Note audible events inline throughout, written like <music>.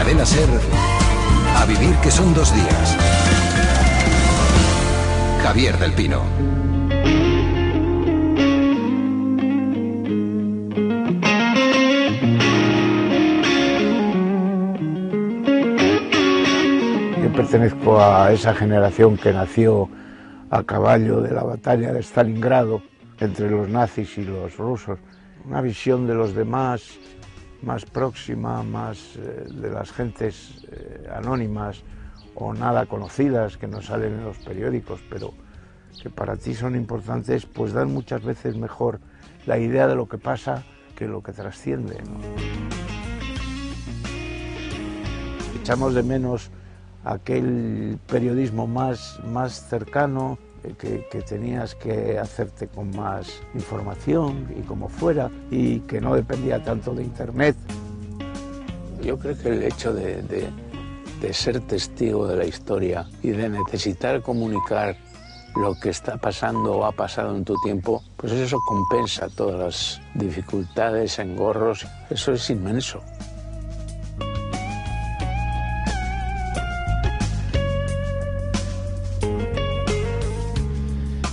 cadena Ser, a vivir que son dos días. Javier del Pino. Yo pertenezco a esa generación que nació a caballo de la batalla de Stalingrado entre los nazis y los rusos. Una visión de los demás más próxima, más eh, de las gentes eh, anónimas o nada conocidas que no salen en los periódicos, pero que para ti son importantes, pues dan muchas veces mejor la idea de lo que pasa que lo que trasciende. Echamos de menos aquel periodismo más, más cercano, que, que, tenías que hacerte con más información y como fuera, y que no dependía tanto de Internet. Yo creo que el hecho de, de, de ser testigo de la historia y de necesitar comunicar lo que está pasando o ha pasado en tu tiempo, pues eso compensa todas las dificultades, engorros, eso es inmenso.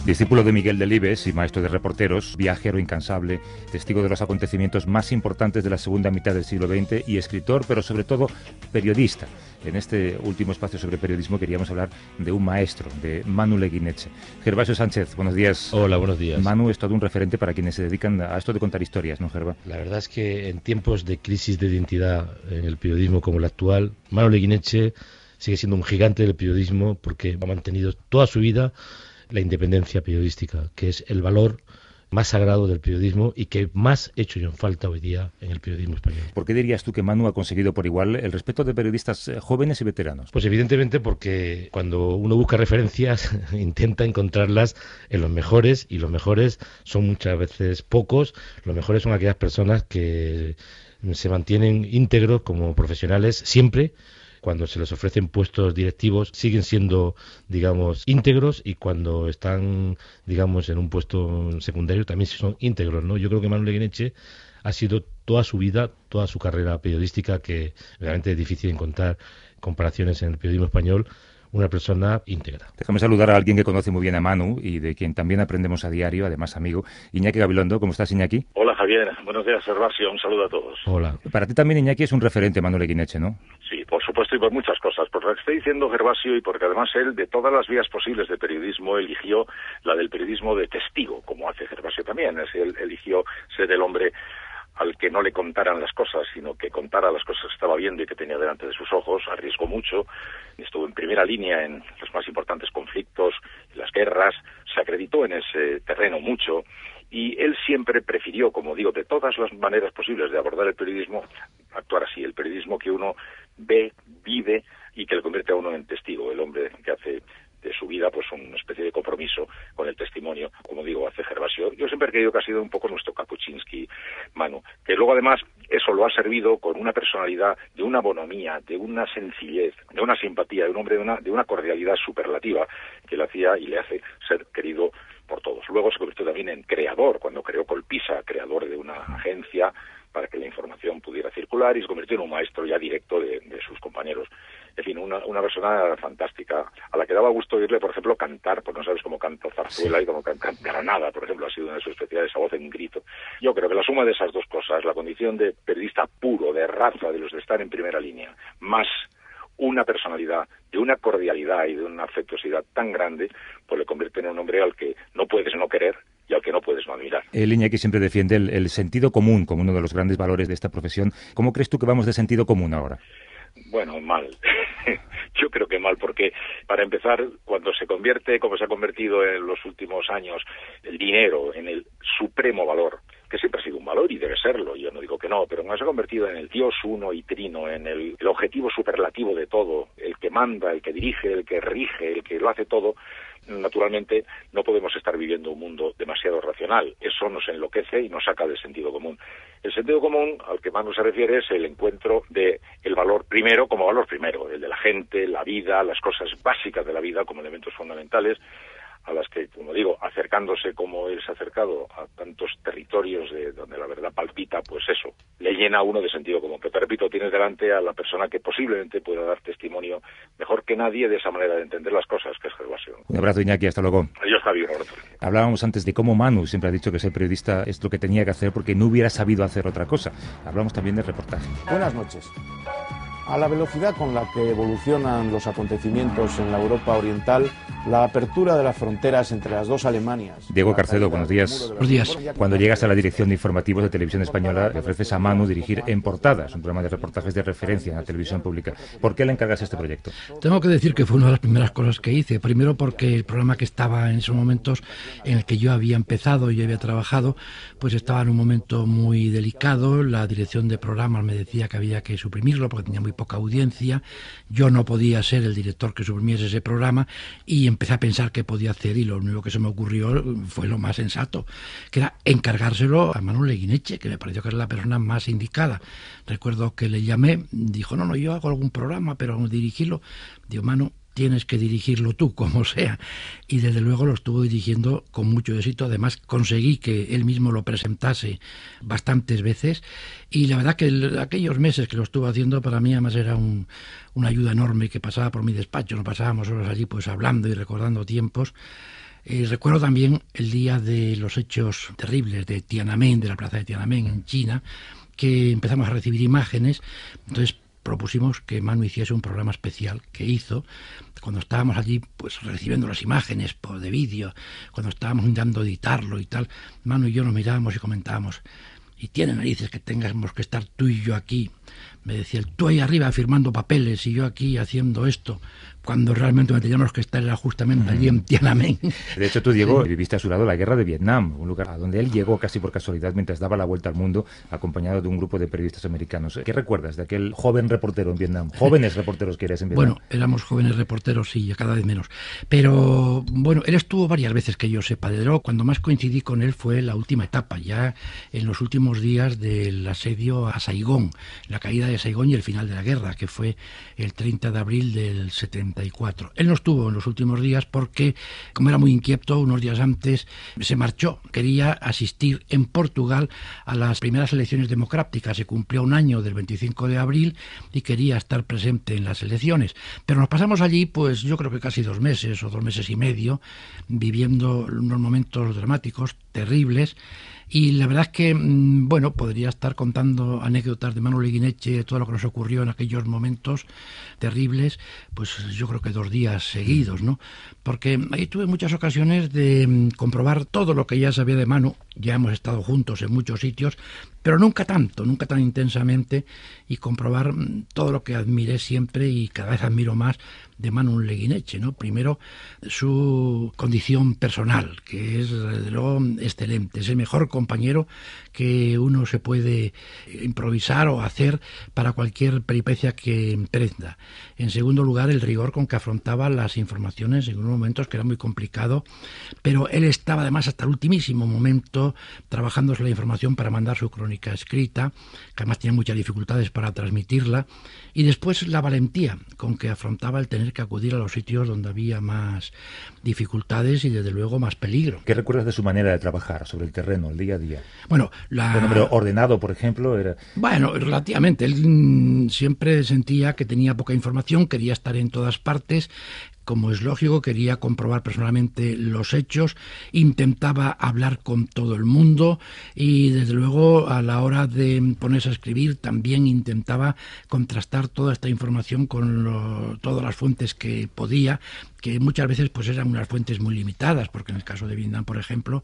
Discípulo de Miguel Delibes y maestro de reporteros, viajero incansable, testigo de los acontecimientos más importantes de la segunda mitad del siglo XX y escritor, pero sobre todo periodista. En este último espacio sobre periodismo queríamos hablar de un maestro, de Manu Leguineche. Gervasio Sánchez, buenos días. Hola, buenos días. Manu es todo un referente para quienes se dedican a esto de contar historias, ¿no, Gerva? La verdad es que en tiempos de crisis de identidad en el periodismo como el actual, Manu Leguineche sigue siendo un gigante del periodismo porque ha mantenido toda su vida la independencia periodística, que es el valor más sagrado del periodismo y que más hecho en falta hoy día en el periodismo español. ¿Por qué dirías tú que Manu ha conseguido por igual el respeto de periodistas jóvenes y veteranos? Pues evidentemente porque cuando uno busca referencias <laughs> intenta encontrarlas en los mejores y los mejores son muchas veces pocos, los mejores son aquellas personas que se mantienen íntegros como profesionales siempre cuando se les ofrecen puestos directivos siguen siendo, digamos, íntegros y cuando están, digamos, en un puesto secundario también son íntegros, ¿no? Yo creo que Manuel Leguineche ha sido toda su vida, toda su carrera periodística, que realmente es difícil encontrar comparaciones en el periodismo español, una persona íntegra. Déjame saludar a alguien que conoce muy bien a Manu y de quien también aprendemos a diario, además amigo, Iñaki Gabilondo. ¿Cómo estás, Iñaki? Hola, Javier. Buenos días, Servasio. Un saludo a todos. Hola. Para ti también, Iñaki, es un referente, Manuel Eguineche, ¿no? Sí, supuesto, y por muchas cosas. Por lo que estoy diciendo Gervasio y porque además él, de todas las vías posibles de periodismo, eligió la del periodismo de testigo, como hace Gervasio también. Es, él eligió ser el hombre al que no le contaran las cosas, sino que contara las cosas que estaba viendo y que tenía delante de sus ojos, arriesgó mucho, estuvo en primera línea en los más importantes conflictos, las guerras, se acreditó en ese terreno mucho y él siempre prefirió, como digo, de todas las maneras posibles de abordar el periodismo, actuar así, el periodismo que uno ve, vive y que le convierte a uno en testigo, el hombre que hace de su vida pues una especie de compromiso con el testimonio, como digo, hace Gervasio. Yo siempre he creído que ha sido un poco nuestro Kapuczynski, Manu, que luego además eso lo ha servido con una personalidad de una bonomía, de una sencillez, de una simpatía, de un hombre de una, de una cordialidad superlativa que le hacía y le hace ser querido por todos. Luego se convirtió también en creador, cuando creó Colpisa, creador de una agencia para que la información pudiera circular y se convirtió en un maestro ya directo de, de sus compañeros en fin, una, una, persona fantástica, a la que daba gusto oírle, por ejemplo, cantar, porque no sabes cómo canta zarzuela y cómo canta Granada, por ejemplo, ha sido una de sus especialidades, esa voz en grito. Yo creo que la suma de esas dos cosas, la condición de periodista puro, de raza, de los de estar en primera línea, más una personalidad, de una cordialidad y de una afectuosidad tan grande, pues le convierte en un hombre al que no puedes no querer y al que no puedes no admirar. El que siempre defiende el, el sentido común como uno de los grandes valores de esta profesión. ¿Cómo crees tú que vamos de sentido común ahora? Bueno, mal. <laughs> Yo creo que mal, porque para empezar, cuando se convierte, como se ha convertido en los últimos años, el dinero en el supremo valor, que siempre ha sido un valor y debe serlo, yo no digo que no, pero cuando se ha convertido en el Dios uno y trino, en el, el objetivo superlativo de todo, el que manda, el que dirige, el que rige, el que lo hace todo, naturalmente no podemos estar viviendo un mundo demasiado racional. Eso nos enloquece y nos saca del sentido común. El sentido común al que más se refiere es el encuentro de el valor primero como valor primero, el de la gente, la vida, las cosas básicas de la vida como elementos fundamentales a las que, como digo, acercándose como él se ha acercado a tantos territorios de donde la verdad palpita, pues eso, le llena a uno de sentido común. Pero te repito, tienes delante a la persona que posiblemente pueda dar testimonio mejor que nadie de esa manera de entender las cosas, que es Gervasio. Un abrazo, Iñaki, hasta luego. Adiós, Javier. Hablábamos antes de cómo Manu siempre ha dicho que ser periodista es lo que tenía que hacer porque no hubiera sabido hacer otra cosa. Hablamos también del reportaje. Buenas noches. A la velocidad con la que evolucionan los acontecimientos en la Europa Oriental, la apertura de las fronteras entre las dos Alemanias. Diego Carcedo, buenos días. Buenos días. Cuando llegas a la dirección de informativos de Televisión Española, le ofreces a Manu dirigir En Portadas, un programa de reportajes de referencia en la televisión pública. ¿Por qué le encargas este proyecto? Tengo que decir que fue una de las primeras cosas que hice. Primero porque el programa que estaba en esos momentos en el que yo había empezado y había trabajado, pues estaba en un momento muy delicado. La dirección de programas me decía que había que suprimirlo porque tenía muy poca audiencia. Yo no podía ser el director que suprimiese ese programa y empecé a pensar qué podía hacer y lo único que se me ocurrió fue lo más sensato, que era encargárselo a Manuel Leguineche, que me pareció que era la persona más indicada. Recuerdo que le llamé, dijo, no, no, yo hago algún programa, pero dirigirlo. Digo, Manu, tienes que dirigirlo tú, como sea. Y desde luego lo estuvo dirigiendo con mucho éxito. Además, conseguí que él mismo lo presentase bastantes veces. Y la verdad que aquellos meses que lo estuvo haciendo, para mí además era una ayuda enorme que pasaba por mi despacho. Nos pasábamos horas allí pues hablando y recordando tiempos. Y recuerdo también el día de los hechos terribles de Tiananmen, de la plaza de Tiananmen en China, que empezamos a recibir imágenes. Entonces propusimos que Manu hiciese un programa especial que hizo cuando estábamos allí pues recibiendo las imágenes por de vídeo, cuando estábamos intentando editarlo y tal, Manu y yo nos mirábamos y comentábamos, y tiene narices que tengamos que estar tú y yo aquí. Me decía, tú ahí arriba firmando papeles y yo aquí haciendo esto cuando realmente teníamos que estar era justamente allí en Tiananmen. De hecho, tú, Diego, viviste a su lado la guerra de Vietnam, un lugar a donde él llegó casi por casualidad mientras daba la vuelta al mundo, acompañado de un grupo de periodistas americanos. ¿Qué recuerdas de aquel joven reportero en Vietnam? Jóvenes reporteros que eres en Vietnam. Bueno, éramos jóvenes reporteros, sí, cada vez menos. Pero, bueno, él estuvo varias veces que yo sepa. De luego, cuando más coincidí con él fue la última etapa, ya en los últimos días del asedio a Saigón, la caída de Saigón y el final de la guerra, que fue el 30 de abril del 70 él no estuvo en los últimos días porque, como era muy inquieto, unos días antes se marchó. Quería asistir en Portugal a las primeras elecciones democráticas. Se cumplió un año del 25 de abril y quería estar presente en las elecciones. Pero nos pasamos allí, pues yo creo que casi dos meses o dos meses y medio, viviendo unos momentos dramáticos, terribles. Y la verdad es que, mm, bueno, podría estar contando anécdotas de Manuel Guineche, todo lo que nos ocurrió en aquellos momentos terribles, pues yo creo que dos días seguidos, ¿no? Porque ahí tuve muchas ocasiones de mm, comprobar todo lo que ya sabía de Manu, ya hemos estado juntos en muchos sitios, pero nunca tanto, nunca tan intensamente, y comprobar mm, todo lo que admiré siempre y cada vez admiro más de Manu Leguineche, ¿no? Primero, su condición personal, que es, desde luego, excelente. Es el mejor compañero que uno se puede improvisar o hacer para cualquier peripecia que emprenda. En segundo lugar, el rigor con que afrontaba las informaciones en unos momentos que era muy complicado, pero él estaba además hasta el ultimísimo momento trabajando la información para mandar su crónica escrita, que además tenía muchas dificultades para transmitirla, y después la valentía con que afrontaba el tener que acudir a los sitios donde había más dificultades y desde luego más peligro. ¿Qué recuerdas de su manera de trabajar sobre el terreno, el día a día? Bueno, la... Bueno, ordenado, por ejemplo, era... Bueno, relativamente. Él mm, siempre sentía que tenía poca información, quería estar en todas partes, como es lógico, quería comprobar personalmente los hechos, intentaba hablar con todo el mundo y desde luego a la hora de ponerse a escribir también intentaba contrastar toda esta información con todas las fuentes que podía que muchas veces pues eran unas fuentes muy limitadas, porque en el caso de Vietnam, por ejemplo,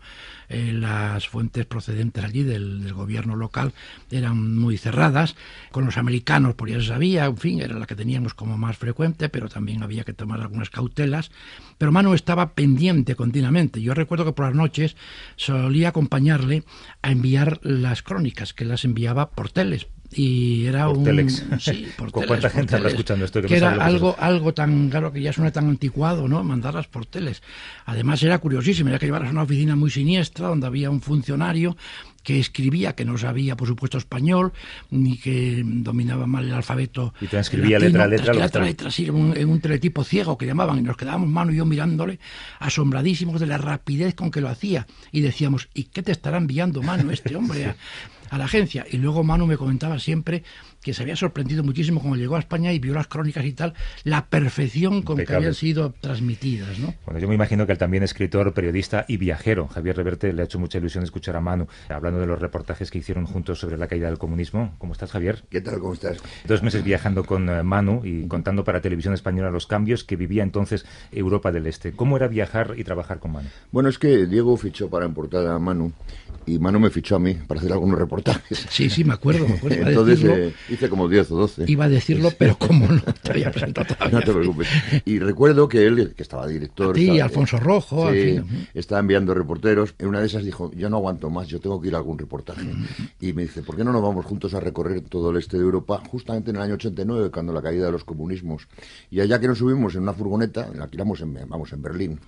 eh, las fuentes procedentes allí del, gobierno local eran muy cerradas. Con los americanos, por ya se sabía, en fin, era la que teníamos como más frecuente, pero también había que tomar algunas cautelas. Pero Manu estaba pendiente continuamente. Yo recuerdo que por las noches solía acompañarle a enviar las crónicas, que las enviaba por teles, y era un sí, <laughs> por cuánta gente está escuchando esto que, era algo algo tan claro que ya suena tan anticuado no mandarlas por teles además era curiosísimo era que llevarlas a una oficina muy siniestra donde había un funcionario que escribía, que no sabía, por supuesto, español, ni que dominaba mal el alfabeto. Y transcribía letra a letra. Letra letra, sí, en un, en un teletipo ciego que llamaban, y nos quedábamos mano y yo mirándole, asombradísimos de la rapidez con que lo hacía. Y decíamos, ¿y qué te estará enviando mano este hombre a, <laughs> a la agencia? Y luego Manu me comentaba siempre que se había sorprendido muchísimo cuando llegó a España y vio las crónicas y tal, la perfección con que habían sido transmitidas. ¿no? Bueno, yo me imagino que el también escritor, periodista y viajero, Javier Reverte, le ha hecho mucha ilusión escuchar a Manu hablando de los reportajes que hicieron juntos sobre la caída del comunismo. ¿Cómo estás, Javier? ¿Qué tal? ¿Cómo estás? Dos meses viajando con eh, Manu y contando para Televisión Española los cambios que vivía entonces Europa del Este. ¿Cómo era viajar y trabajar con Manu? Bueno, es que Diego fichó para en portada a Manu y Manu me fichó a mí para hacer algunos reportajes. Sí, sí, me acuerdo. Me acuerdo Entonces eh, hice como 10 o 12. Iba a decirlo, pero como no te había presentado todavía. No te preocupes. Y recuerdo que él, que estaba director... Sí, Alfonso Rojo. Sí, en fin. estaba enviando reporteros. En una de esas dijo, yo no aguanto más, yo tengo que ir a algún reportaje. Y me dice, ¿por qué no nos vamos juntos a recorrer todo el este de Europa? Justamente en el año 89, cuando la caída de los comunismos. Y allá que nos subimos en una furgoneta, la alquilamos en, vamos, en Berlín,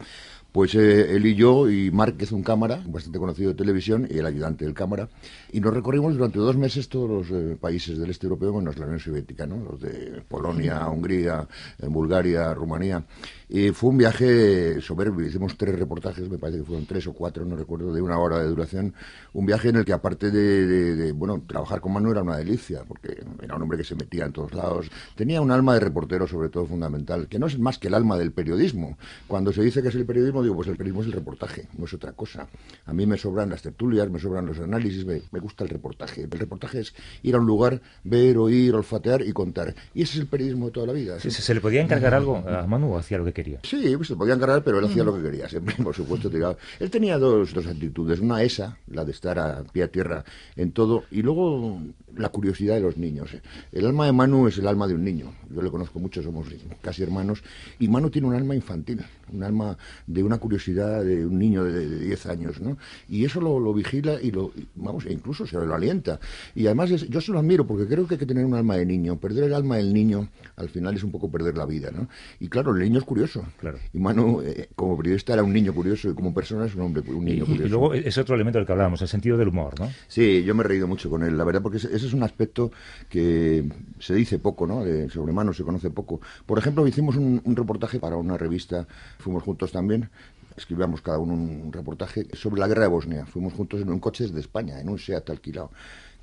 pues eh, él y yo y Márquez, un cámara, bastante conocido de televisión, y el ayudante del cámara, y nos recorrimos durante dos meses todos los eh, países del este europeo, menos la Unión Soviética, ¿no? los de Polonia, Hungría, eh, Bulgaria, Rumanía. Y fue un viaje soberbio, hicimos tres reportajes, me parece que fueron tres o cuatro, no recuerdo, de una hora de duración. Un viaje en el que aparte de, de, bueno, trabajar con Manu era una delicia, porque era un hombre que se metía en todos lados. Tenía un alma de reportero, sobre todo fundamental, que no es más que el alma del periodismo. Cuando se dice que es el periodismo, digo, pues el periodismo es el reportaje, no es otra cosa. A mí me sobran las tertulias, me sobran los análisis, me, me gusta el reportaje. El reportaje es ir a un lugar, ver, oír, olfatear y contar. Y ese es el periodismo de toda la vida. ¿Sí? ¿Se le podía encargar algo a Manu o hacía lo que quería? Sí, pues se podía encargar, pero él hacía lo que quería, siempre, <laughs> por supuesto. Tiraba. Él tenía dos, dos actitudes. Una esa, la de estar a pie a tierra en todo, y luego la curiosidad de los niños. El alma de Manu es el alma de un niño. Yo le conozco mucho, somos casi hermanos. Y Manu tiene un alma infantil, un alma de una curiosidad de un niño de, de 10 años, ¿no? Y eso lo, lo vigila y lo, vamos, e incluso se lo alienta. Y además es, yo se lo admiro porque creo que hay que tener un alma de niño. Perder el alma del niño al final es un poco perder la vida, ¿no? Y claro, el niño es curioso. Claro. Y Manu, eh, como periodista, era un niño curioso y como persona es un hombre, un niño y, curioso. Y luego es otro elemento del que hablábamos, el sentido del humor, ¿no? Sí, yo me he reído mucho con él, la verdad, porque ese, ese es un aspecto que se dice poco, ¿no? De, sobre Manu se conoce poco. Por ejemplo, hicimos un, un reportaje para una revista, fuimos juntos también, escribíamos cada uno un, reportaje sobre la guerra de Bosnia. Fuimos juntos en un coche desde España, en un SEAT alquilado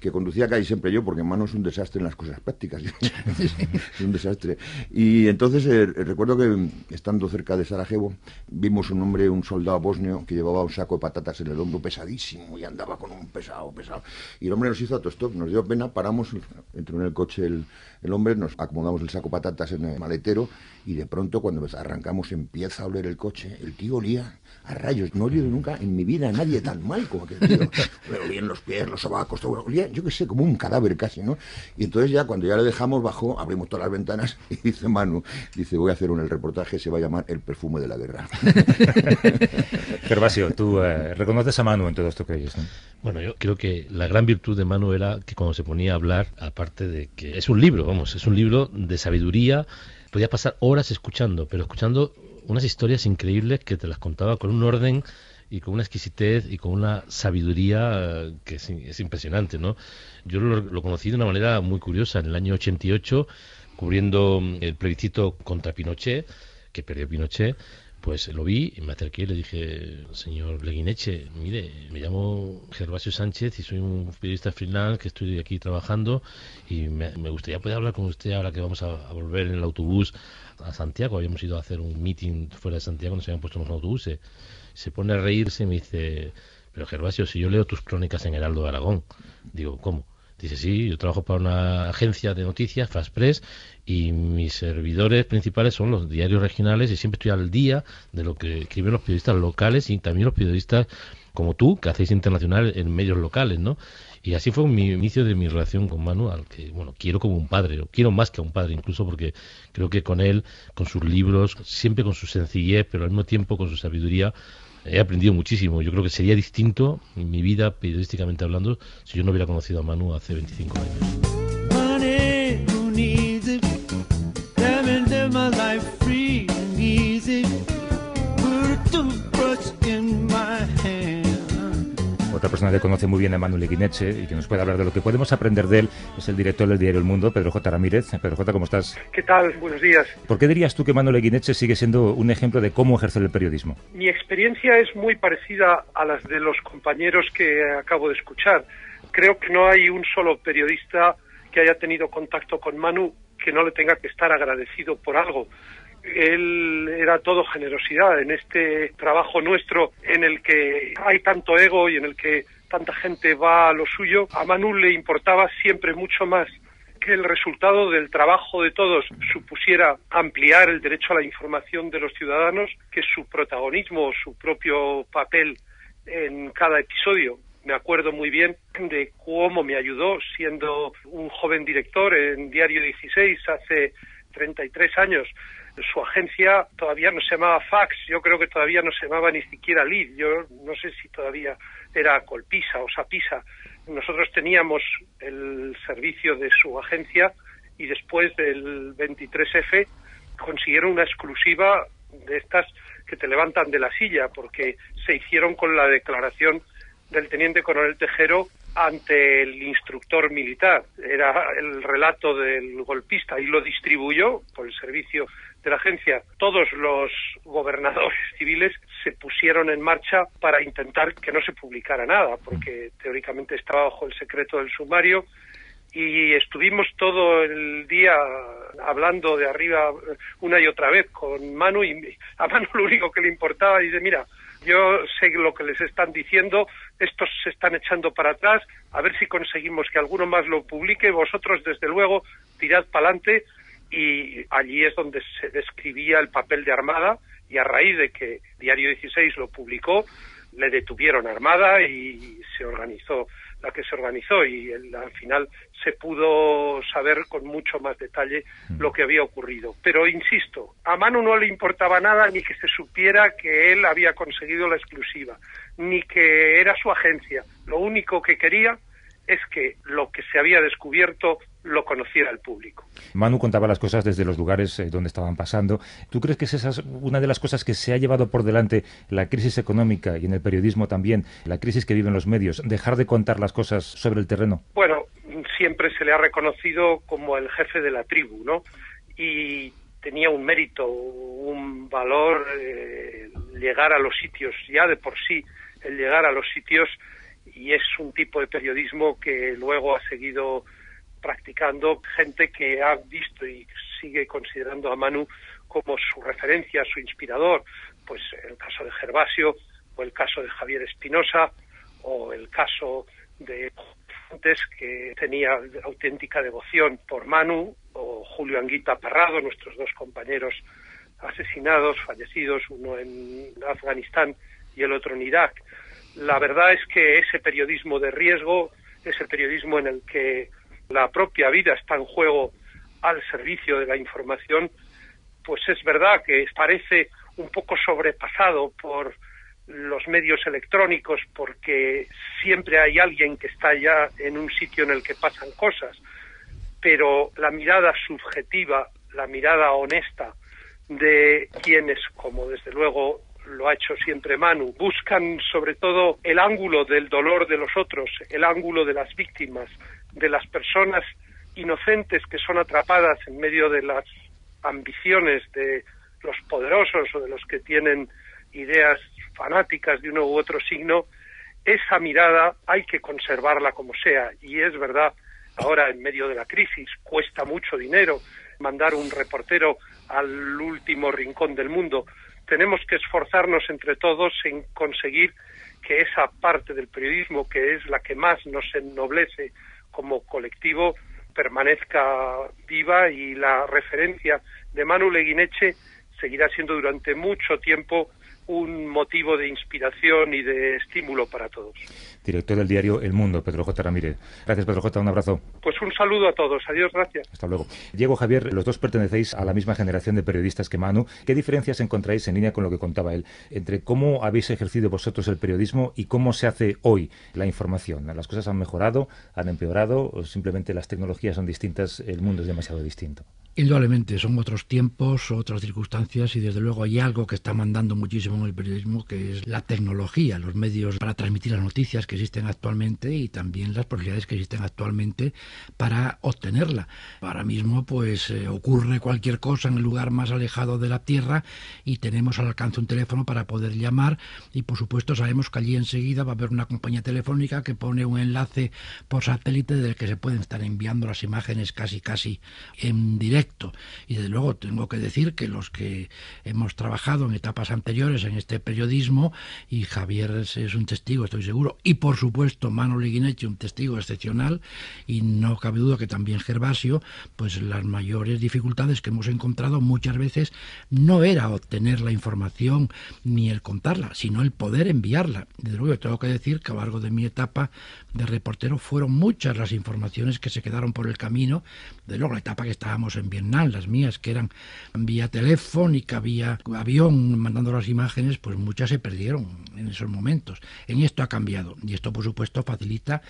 que conducía casi siempre yo, porque Manu es un desastre en las cosas prácticas. <laughs> es un desastre. Y entonces eh, recuerdo que estando cerca de Sarajevo, vimos un hombre, un soldado bosnio, que llevaba un saco de patatas en el hombro pesadísimo y andaba con un pesado, pesado. Y el hombre nos hizo autostop, nos dio pena, paramos, entró en el coche el, el hombre, nos acomodamos el saco de patatas en el maletero y de pronto cuando arrancamos empieza a oler el coche. El tío olía a rayos. No he olido nunca en mi vida a nadie tan mal como aquel tío. <laughs> Me olían los pies, los sobacos, todo. Olía, yo qué sé, como un cadáver casi, ¿no? Y entonces ya cuando ya le dejamos bajó, abrimos todas las ventanas <laughs> y dice Manu, dice, voy a hacer un el reportaje, se va a llamar El perfume de la guerra. <laughs> Gervasio, tú eh, reconoces a Manu en todo esto que oyes, ¿no? Bueno, yo creo que la gran virtud de Manu era que cuando se ponía a hablar, aparte de que es un libro, vamos, es un libro de sabiduría, podía pasar horas escuchando, pero escuchando unas historias increíbles que te las contaba con un orden y con una exquisitez y con una sabiduría que es, es impresionante, ¿no? Yo lo, lo, conocí de una manera muy curiosa en el año 88, cubriendo el plebiscito contra Pinochet, que perdió Pinochet, pues lo vi y me acerqué y le dije, señor Leguineche, mire, me llamo Gervasio Sánchez y soy un periodista freelance que estoy aquí trabajando y me, gustaría poder hablar con usted ahora que vamos a, a, volver en el autobús a Santiago. Habíamos ido a hacer un meeting fuera de Santiago, nos habían puesto unos autobuses. Se pone a reírse y me dice, pero Gervasio, si yo leo tus crónicas en Heraldo de Aragón. Digo, ¿cómo? Dice, sí, yo trabajo para una agencia de noticias, Fast Press, y mis servidores principales son los diarios regionales y siempre estoy al día de lo que escriben los periodistas locales y también los periodistas como tú, que hacéis internacional en medios locales, ¿no? Y así fue mi inicio de mi relación con Manu, al que, bueno, quiero como un padre, o quiero más que a un padre incluso, porque creo que con él, con sus libros, siempre con su sencillez, pero al mismo tiempo con su sabiduría, he aprendido muchísimo. Yo creo que sería distinto mi vida, periodísticamente hablando, si yo no hubiera conocido a Manu hace 25 años. Persona que conoce muy bien a Manuel Leguineche y que nos puede hablar de lo que podemos aprender de él es el director del diario El Mundo, Pedro J. Ramírez. Pedro J., ¿cómo estás? ¿Qué tal? Buenos días. ¿Por qué dirías tú que Manuel Leguineche sigue siendo un ejemplo de cómo ejercer el periodismo? Mi experiencia es muy parecida a las de los compañeros que acabo de escuchar. Creo que no hay un solo periodista que haya tenido contacto con Manu que no le tenga que estar agradecido por algo él era todo generosidad en este trabajo nuestro en el que hay tanto ego y en el que tanta gente va a lo suyo. A Manu le importaba siempre mucho más que el resultado del trabajo de todos supusiera ampliar el derecho a la información de los ciudadanos, que su protagonismo, su propio papel en cada episodio. Me acuerdo muy bien de cómo me ayudó siendo un joven director en Diario 16 hace 33 años su agencia todavía no se llamaba Fax, yo creo que todavía no se llamaba ni siquiera Lid, yo no sé si todavía era Colpisa o Sapisa. Nosotros teníamos el servicio de su agencia y después del 23F consiguieron una exclusiva de estas que te levantan de la silla porque se hicieron con la declaración del teniente coronel Tejero ante el instructor militar. Era el relato del golpista y lo distribuyó por el servicio de la agencia, todos los gobernadores <laughs> civiles se pusieron en marcha para intentar que no se publicara nada, porque teóricamente estaba bajo el secreto del sumario y estuvimos todo el día hablando de arriba una y otra vez con Manu y <laughs> a Manu lo único que le importaba dice mira yo sé lo que les están diciendo estos se están echando para atrás a ver si conseguimos que alguno más lo publique vosotros desde luego tirad para adelante y allí es donde se describía el papel de Armada y a raíz de que Diario 16 lo publicó, le detuvieron Armada y se organizó la que se organizó y al final se pudo saber con mucho más detalle mm. lo que había ocurrido. Pero insisto, a Manu no le importaba nada ni que se supiera que él había conseguido la exclusiva, ni que era su agencia. Lo único que quería es que lo que se había descubierto lo conociera el público. Manu contaba las cosas desde los lugares eh, donde estaban pasando. ¿Tú crees que esa es una de las cosas que se ha llevado por delante la crisis económica y en el periodismo también, la crisis que viven los medios, dejar de contar las cosas sobre el terreno? Bueno, siempre se le ha reconocido como el jefe de la tribu, ¿no? Y tenía un mérito, un valor eh, llegar a los sitios, ya de por sí, el llegar a los sitios y es un tipo de periodismo que luego ha seguido practicando gente que ha visto y sigue considerando a Manu como su referencia, su inspirador, pues el caso de Gervasio o el caso de Javier Espinosa o el caso de Fuentes que tenía auténtica devoción por Manu o Julio Anguita Parrado, nuestros dos compañeros asesinados, fallecidos, uno en Afganistán y el otro en Irak. La verdad es que ese periodismo de riesgo es el periodismo en el que la propia vida está en juego al servicio de la información, pues es verdad que parece un poco sobrepasado por los medios electrónicos porque siempre hay alguien que está ya en un sitio en el que pasan cosas, pero la mirada subjetiva, la mirada honesta de quienes, como desde luego lo ha hecho siempre Manu, buscan sobre todo el ángulo del dolor de los otros, el ángulo de las víctimas, de las personas inocentes que son atrapadas en medio de las ambiciones de los poderosos o de los que tienen ideas fanáticas de uno u otro signo, esa mirada hay que conservarla como sea. Y es verdad, ahora en medio de la crisis cuesta mucho dinero mandar un reportero al último rincón del mundo, tenemos que esforzarnos entre todos en conseguir que esa parte del periodismo, que es la que más nos ennoblece como colectivo, permanezca viva y la referencia de Manu Leguineche seguirá siendo durante mucho tiempo un motivo de inspiración y de estímulo para todos. Director del diario El Mundo, Pedro J. Ramírez. Gracias, Pedro J. Un abrazo. Pues un saludo a todos. Adiós, gracias. Hasta luego. Diego Javier, los dos pertenecéis a la misma generación de periodistas que Manu. ¿Qué diferencias encontráis en línea con lo que contaba él entre cómo habéis ejercido vosotros el periodismo y cómo se hace hoy la información? ¿Las cosas han mejorado, han empeorado o simplemente las tecnologías son distintas, el mundo es demasiado distinto? Indudablemente, son otros tiempos, otras circunstancias y desde luego hay algo que está mandando muchísimo en el periodismo que es la tecnología, los medios para transmitir las noticias que existen actualmente y también las posibilidades que existen actualmente para obtenerla. Ahora mismo pues eh, ocurre cualquier cosa en el lugar más alejado de la Tierra y tenemos al alcance un teléfono para poder llamar y por supuesto sabemos que allí enseguida va a haber una compañía telefónica que pone un enlace por satélite del que se pueden estar enviando las imágenes casi casi en directo y desde luego tengo que decir que los que hemos trabajado en etapas anteriores en este periodismo, y Javier es, un testigo, estoy seguro, y por supuesto Mano Guineche, un testigo excepcional, y no cabe duda que también Gervasio, pues las mayores dificultades que hemos encontrado muchas veces no era obtener la información ni el contarla, sino el poder enviarla. Desde luego tengo que decir que a lo largo de mi etapa de reportero fueron muchas las informaciones que se quedaron por el camino, de luego la etapa que estábamos en Vietnam, las mías que eran vía telefónica, vía avión, mandando las imágenes, pues muchas se perdieron en esos momentos. En esto ha cambiado. Y esto por supuesto facilita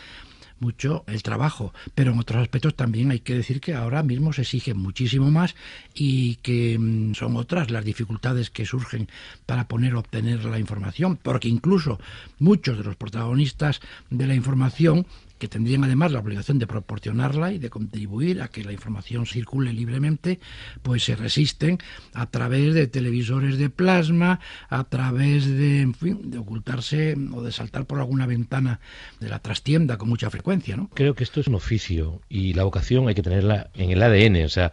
mucho el trabajo, pero en otros aspectos también hay que decir que ahora mismo se exige muchísimo más y que mm, son otras las dificultades que surgen para poner obtener la información, porque incluso muchos de los protagonistas de la información que tendrían además la obligación de proporcionarla y de contribuir a que la información circule libremente, pues se resisten a través de televisores de plasma, a través de, en fin, de ocultarse o de saltar por alguna ventana de la trastienda con mucha frecuencia, ¿no? Creo que esto es un oficio y la vocación hay que tenerla en el ADN, o sea,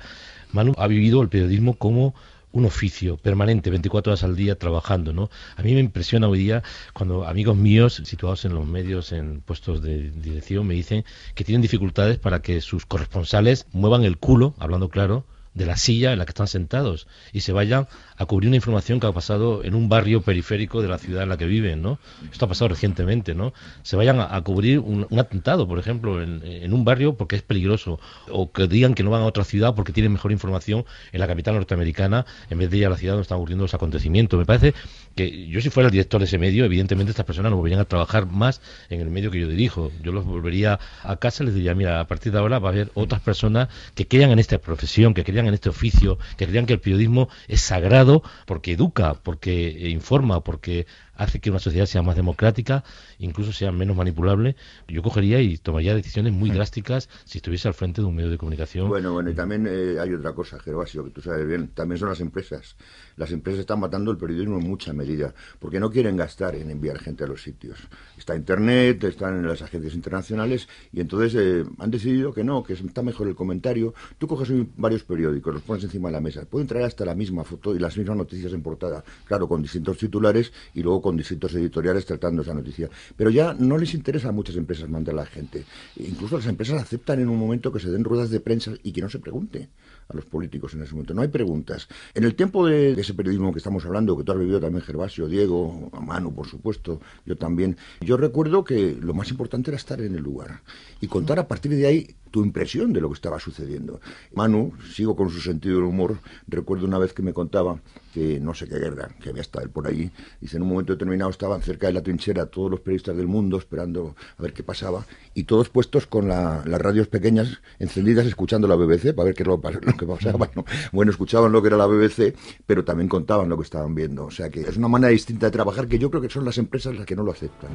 Manu ha vivido el periodismo como un oficio permanente, 24 horas al día trabajando, ¿no? A mí me impresiona hoy día cuando amigos míos situados en los medios, en puestos de dirección, me dicen que tienen dificultades para que sus corresponsales muevan el culo, hablando claro, de la silla en la que están sentados y se vayan a cubrir una información que ha pasado en un barrio periférico de la ciudad en la que viven, ¿no? Esto ha pasado recientemente, ¿no? Se vayan a, cubrir un, atentado, por ejemplo, en, un barrio porque es peligroso o que digan que no van a otra ciudad porque tienen mejor información en la capital norteamericana en vez de ir a la ciudad donde están ocurriendo los acontecimientos. Me parece que yo si fuera el director de ese medio, evidentemente estas personas no volverían a trabajar más en el medio que yo dirijo. Yo los volvería a casa y les diría, mira, a partir de ahora va a haber otras personas que crean en esta profesión, que crean en este oficio, que crean que el periodismo es sagrado porque educa, porque informa, porque hace que una sociedad sea más democrática, incluso sea menos manipulable, yo cogería y tomaría decisiones muy mm. drásticas si estuviese al frente de un medio de comunicación. Bueno, bueno, y también eh, hay otra cosa, Gervasio, que tú sabes bien, también son las empresas. Las empresas están matando el periodismo en mucha medida, porque no quieren gastar en enviar gente a los sitios. Está Internet, están en las agencias internacionales, y entonces eh, han decidido que no, que está mejor el comentario. Tú coges varios periódicos, los pones encima de la mesa, pueden traer hasta la misma foto y las mismas noticias en portada, claro, con distintos titulares y luego con distintos editoriales tratando esa noticia. Pero ya no les interesa a muchas empresas mandar a la gente. Incluso las empresas aceptan en un momento que se den ruedas de prensa y que no se pregunte a los políticos en ese momento. No hay preguntas. En el tiempo de, ese periodismo que estamos hablando, que tú has vivido también, Gervasio, Diego, Manu, por supuesto, yo también, yo recuerdo que lo más importante era estar en el lugar y contar a partir de ahí tu impresión de lo que estaba sucediendo. Manu, sigo con su sentido del humor, recuerdo una vez que me contaba que no sé qué guerra, que había estado él por allí, dice en un momento determinado estaban cerca de la trinchera todos los periodistas del mundo esperando a ver qué pasaba y todos puestos con las radios pequeñas encendidas escuchando la BBC para ver qué es lo, que pasaba. <laughs> Bueno, escuchaban lo que era la BBC, pero también contaban lo que estaban viendo. O sea que es una manera distinta de trabajar que yo creo que son las empresas las que no lo aceptan.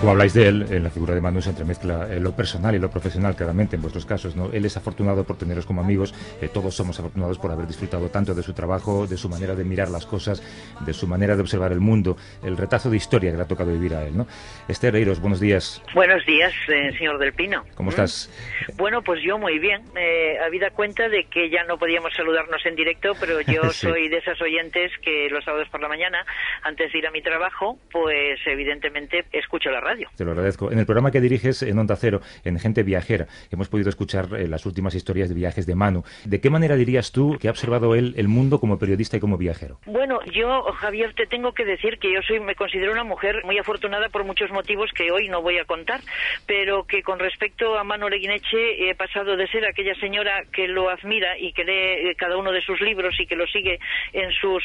Como habláis de él, en la figura de Manu se entremezcla eh, lo personal y lo profesional, claramente, en vuestros casos. ¿no? Él es afortunado por teneros como amigos, eh, todos somos afortunados por haber disfrutado tanto de su trabajo, de su manera de mirar las cosas, de su manera de observar el mundo, el retazo de historia que le ha tocado vivir a él. ¿no? Esther Reiros, buenos días. Buenos días, eh, señor Del Pino. ¿Cómo estás? Mm. Bueno, pues yo muy bien. habida cuenta de que ya no podíamos saludarnos en directo, pero yo <laughs> soy de esas oyentes que los sábados por la mañana, antes de ir a mi trabajo, pues evidentemente escucho la radio te lo agradezco. En el programa que diriges en Onda Cero, en Gente Viajera, hemos podido escuchar eh, las últimas historias de viajes de Manu. ¿De qué manera dirías tú que ha observado él el mundo como periodista y como viajero? Bueno, yo, Javier, te tengo que decir que yo soy, me considero una mujer muy afortunada por muchos motivos que hoy no voy a contar, pero que con respecto a Manu Leguineche he pasado de ser aquella señora que lo admira y que lee eh, cada uno de sus libros y que lo sigue en sus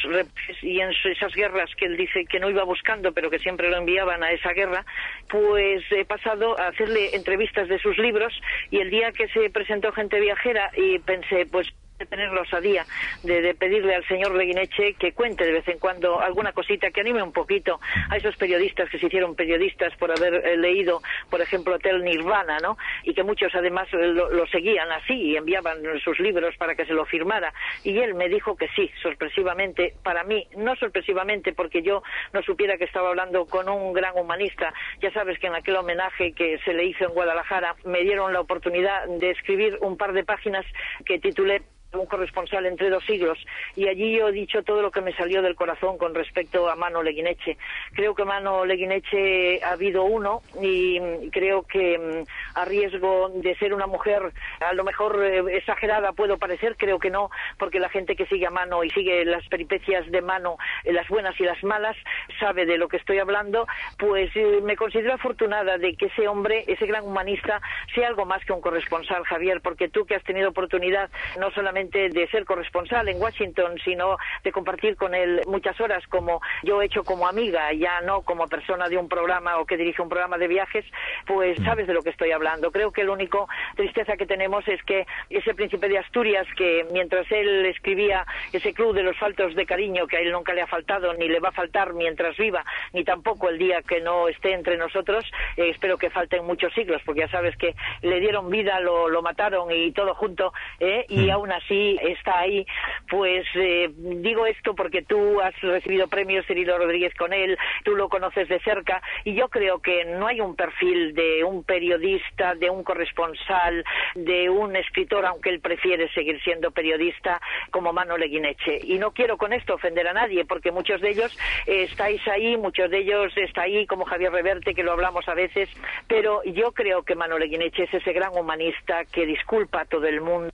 y en esas guerras que él dice que no iba buscando, pero que siempre lo enviaban a esa guerra, pues he pasado a hacerle entrevistas de sus libros y el día que se presentó Gente Viajera y pensé, pues de tener la osadía de, pedirle al señor Leguineche que cuente de vez en cuando alguna cosita que anime un poquito a esos periodistas que se hicieron periodistas por haber eh, leído, por ejemplo, Hotel Nirvana, ¿no? Y que muchos además eh, lo, seguían así y enviaban sus libros para que se lo firmara. Y él me dijo que sí, sorpresivamente, para mí, no sorpresivamente porque yo no supiera que estaba hablando con un gran humanista. Ya sabes que en aquel homenaje que se le hizo en Guadalajara me dieron la oportunidad de escribir un par de páginas que titulé un corresponsal entre dos siglos y allí yo he dicho todo lo que me salió del corazón con respecto a Mano Leguineche. Creo que Mano Leguineche ha habido uno y creo que mm, a riesgo de ser una mujer a lo mejor eh, exagerada puedo parecer, creo que no, porque la gente que sigue a Mano y sigue las peripecias de Mano, eh, las buenas y las malas, sabe de lo que estoy hablando, pues eh, me considero afortunada de que ese hombre, ese gran humanista, sea algo más que un corresponsal, Javier, porque tú que has tenido oportunidad no solamente de ser corresponsal en Washington, sino de compartir con él muchas horas como yo he hecho como amiga, ya no como persona de un programa o que dirige un programa de viajes, pues mm. sabes de lo que estoy hablando. Creo que la única tristeza que tenemos es que ese príncipe de Asturias, que mientras él escribía ese club de los faltos de cariño que a él nunca le ha faltado ni le va a faltar mientras viva, ni tampoco el día que no esté entre nosotros, eh, espero que falten muchos siglos, porque ya sabes que le dieron vida, lo, lo mataron y todo junto, eh, y mm. aún así está ahí, pues eh, digo esto porque tú has recibido premios Cirilo Rodríguez con él, tú lo conoces de cerca y yo creo que no hay un perfil de un periodista, de un corresponsal, de un escritor, aunque él prefiere seguir siendo periodista, como Mano Leguineche. Y no quiero con esto ofender a nadie, porque muchos de ellos estáis ahí, muchos de ellos está ahí, como Javier Reverte, que lo hablamos a veces, pero yo creo que Mano Leguineche es ese gran humanista que disculpa a todo el mundo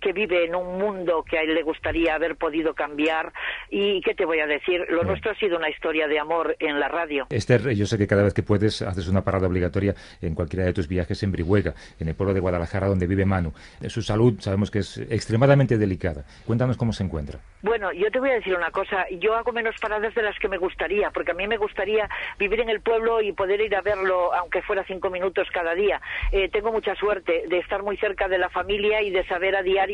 que vive en un mundo que a él le gustaría haber podido cambiar. ¿Y qué te voy a decir? Lo nuestro ha sido una historia de amor en la radio. Esther, yo sé que cada vez que puedes haces una parada obligatoria en cualquiera de tus viajes en Brihuega, en el pueblo de Guadalajara donde vive Manu. Su salud sabemos que es extremadamente delicada. Cuéntanos cómo se encuentra. Bueno, yo te voy a decir una cosa. Yo hago menos paradas de las que me gustaría, porque a mí me gustaría vivir en el pueblo y poder ir a verlo, aunque fuera cinco minutos cada día. Eh, tengo mucha suerte de estar muy cerca de la familia y de saber a diario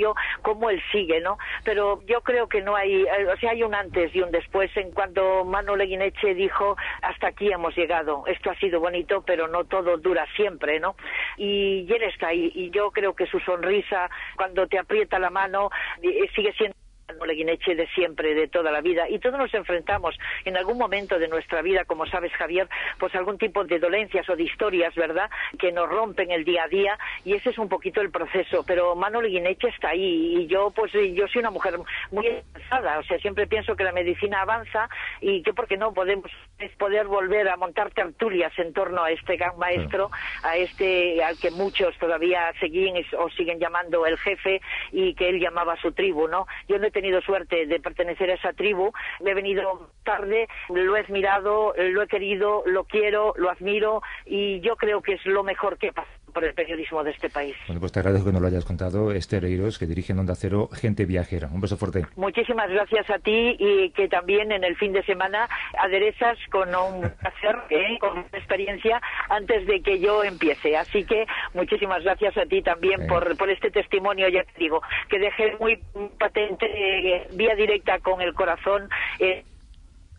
cómo él sigue, ¿no? Pero yo creo que no hay, eh, o sea, hay un antes y un después en cuanto Manuel Leguineche dijo, hasta aquí hemos llegado, esto ha sido bonito, pero no todo dura siempre, ¿no? Y, y él está ahí, y yo creo que su sonrisa, cuando te aprieta la mano, eh, sigue siendo Leguineche de siempre, de toda la vida. Y todos nos enfrentamos en algún momento de nuestra vida, como sabes, Javier, pues algún tipo de dolencias o de historias, ¿verdad?, que nos rompen el día a día y ese es un poquito el proceso. Pero Manuel Leguineche está ahí y yo, pues yo soy una mujer muy avanzada, o sea, siempre pienso que la medicina avanza y que, porque no podemos poder volver a montar tertulias en torno a este gran maestro, a este al que muchos todavía siguen o siguen llamando el jefe y que él llamaba su tribu, ¿no? Yo no he tenido suerte de pertenecer a esa tribu, me he venido tarde, lo he admirado, lo he querido, lo quiero, lo admiro y yo creo que es lo mejor que pasa por el periodismo de este país. Bueno, pues te agradezco que nos lo hayas contado, Esther Eiros, que dirige en Onda Cero Gente Viajera. Un beso fuerte. Muchísimas gracias a ti y que también en el fin de semana aderezas con un <laughs> placer, ¿eh? con una experiencia antes de que yo empiece. Así que muchísimas gracias a ti también por, por este testimonio, ya te digo, que dejé muy patente, eh, vía directa con el corazón. Eh,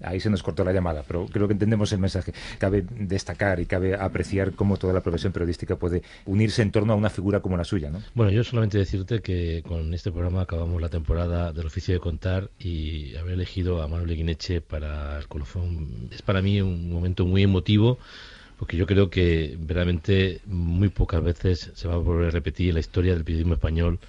Ahí se nos cortó la llamada, pero creo que entendemos el mensaje. Cabe destacar y cabe apreciar cómo toda la profesión periodística puede unirse en torno a una figura como la suya, ¿no? Bueno, yo solamente decirte que con este programa acabamos la temporada del oficio de contar y haber elegido a Manuel Guineche para el colofón es para mí un momento muy emotivo porque yo creo que verdaderamente muy pocas veces se va a volver a repetir la historia del periodismo español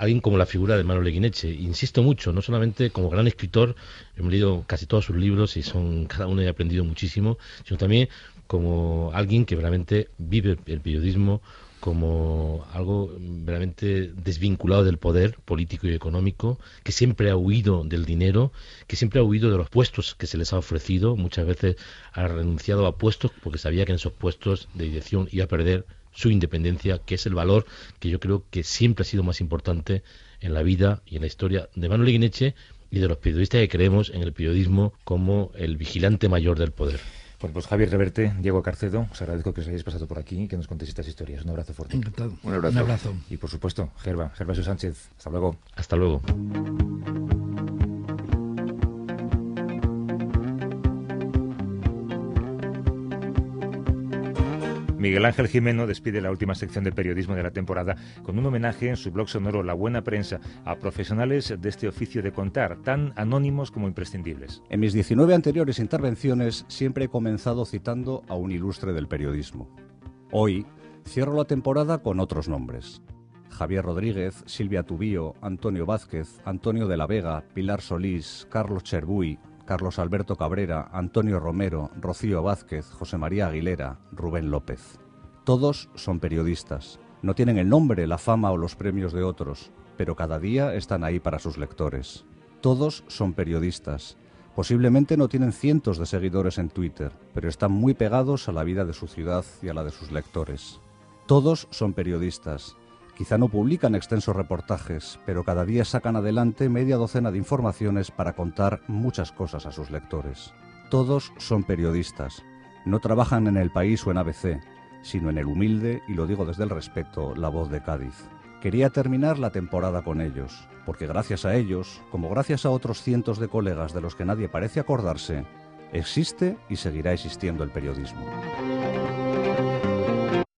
alguien como la figura de Manuel Leguineche. Insisto mucho, no solamente como gran escritor, he leído casi todos sus libros y son cada uno he aprendido muchísimo, sino también como alguien que realmente vive el periodismo como algo verdaderamente desvinculado del poder político y económico, que siempre ha huido del dinero, que siempre ha huido de los puestos que se les ha ofrecido, muchas veces ha renunciado a puestos porque sabía que en esos puestos de dirección iba a perder su independencia, que es el valor que yo creo que siempre ha sido más importante en la vida y en la historia de Manuel Guineche y de los periodistas que creemos en el periodismo como el vigilante mayor del poder. Bueno, pues Javier Reverte, Diego Carcedo, os agradezco que os hayáis pasado por aquí y que nos contéis estas historias. Un abrazo fuerte. Encantado. Un abrazo. Un abrazo. Y por supuesto, Gerba, Gervasio Sánchez. Hasta luego. Hasta luego. Miguel Ángel Jimeno despide la última sección de periodismo de la temporada con un homenaje en su blog sonoro La Buena Prensa a profesionales de este oficio de contar, tan anónimos como imprescindibles. En mis 19 anteriores intervenciones siempre he comenzado citando a un ilustre del periodismo. Hoy cierro la temporada con otros nombres. Javier Rodríguez, Silvia Tubío, Antonio Vázquez, Antonio de la Vega, Pilar Solís, Carlos Cherbuy, Carlos Alberto Cabrera, Antonio Romero, Rocío Vázquez, José María Aguilera, Rubén López. Todos son periodistas. No tienen el nombre, la fama o los premios de otros, pero cada día están ahí para sus lectores. Todos son periodistas. Posiblemente no tienen cientos de seguidores en Twitter, pero están muy pegados a la vida de su ciudad y a la de sus lectores. Todos son periodistas. Quizá no publican extensos reportajes, pero cada día sacan adelante media docena de informaciones para contar muchas cosas a sus lectores. Todos son periodistas. No trabajan en el país o en ABC, sino en el humilde, y lo digo desde el respeto, La Voz de Cádiz. Quería terminar la temporada con ellos, porque gracias a ellos, como gracias a otros cientos de colegas de los que nadie parece acordarse, existe y seguirá existiendo el periodismo.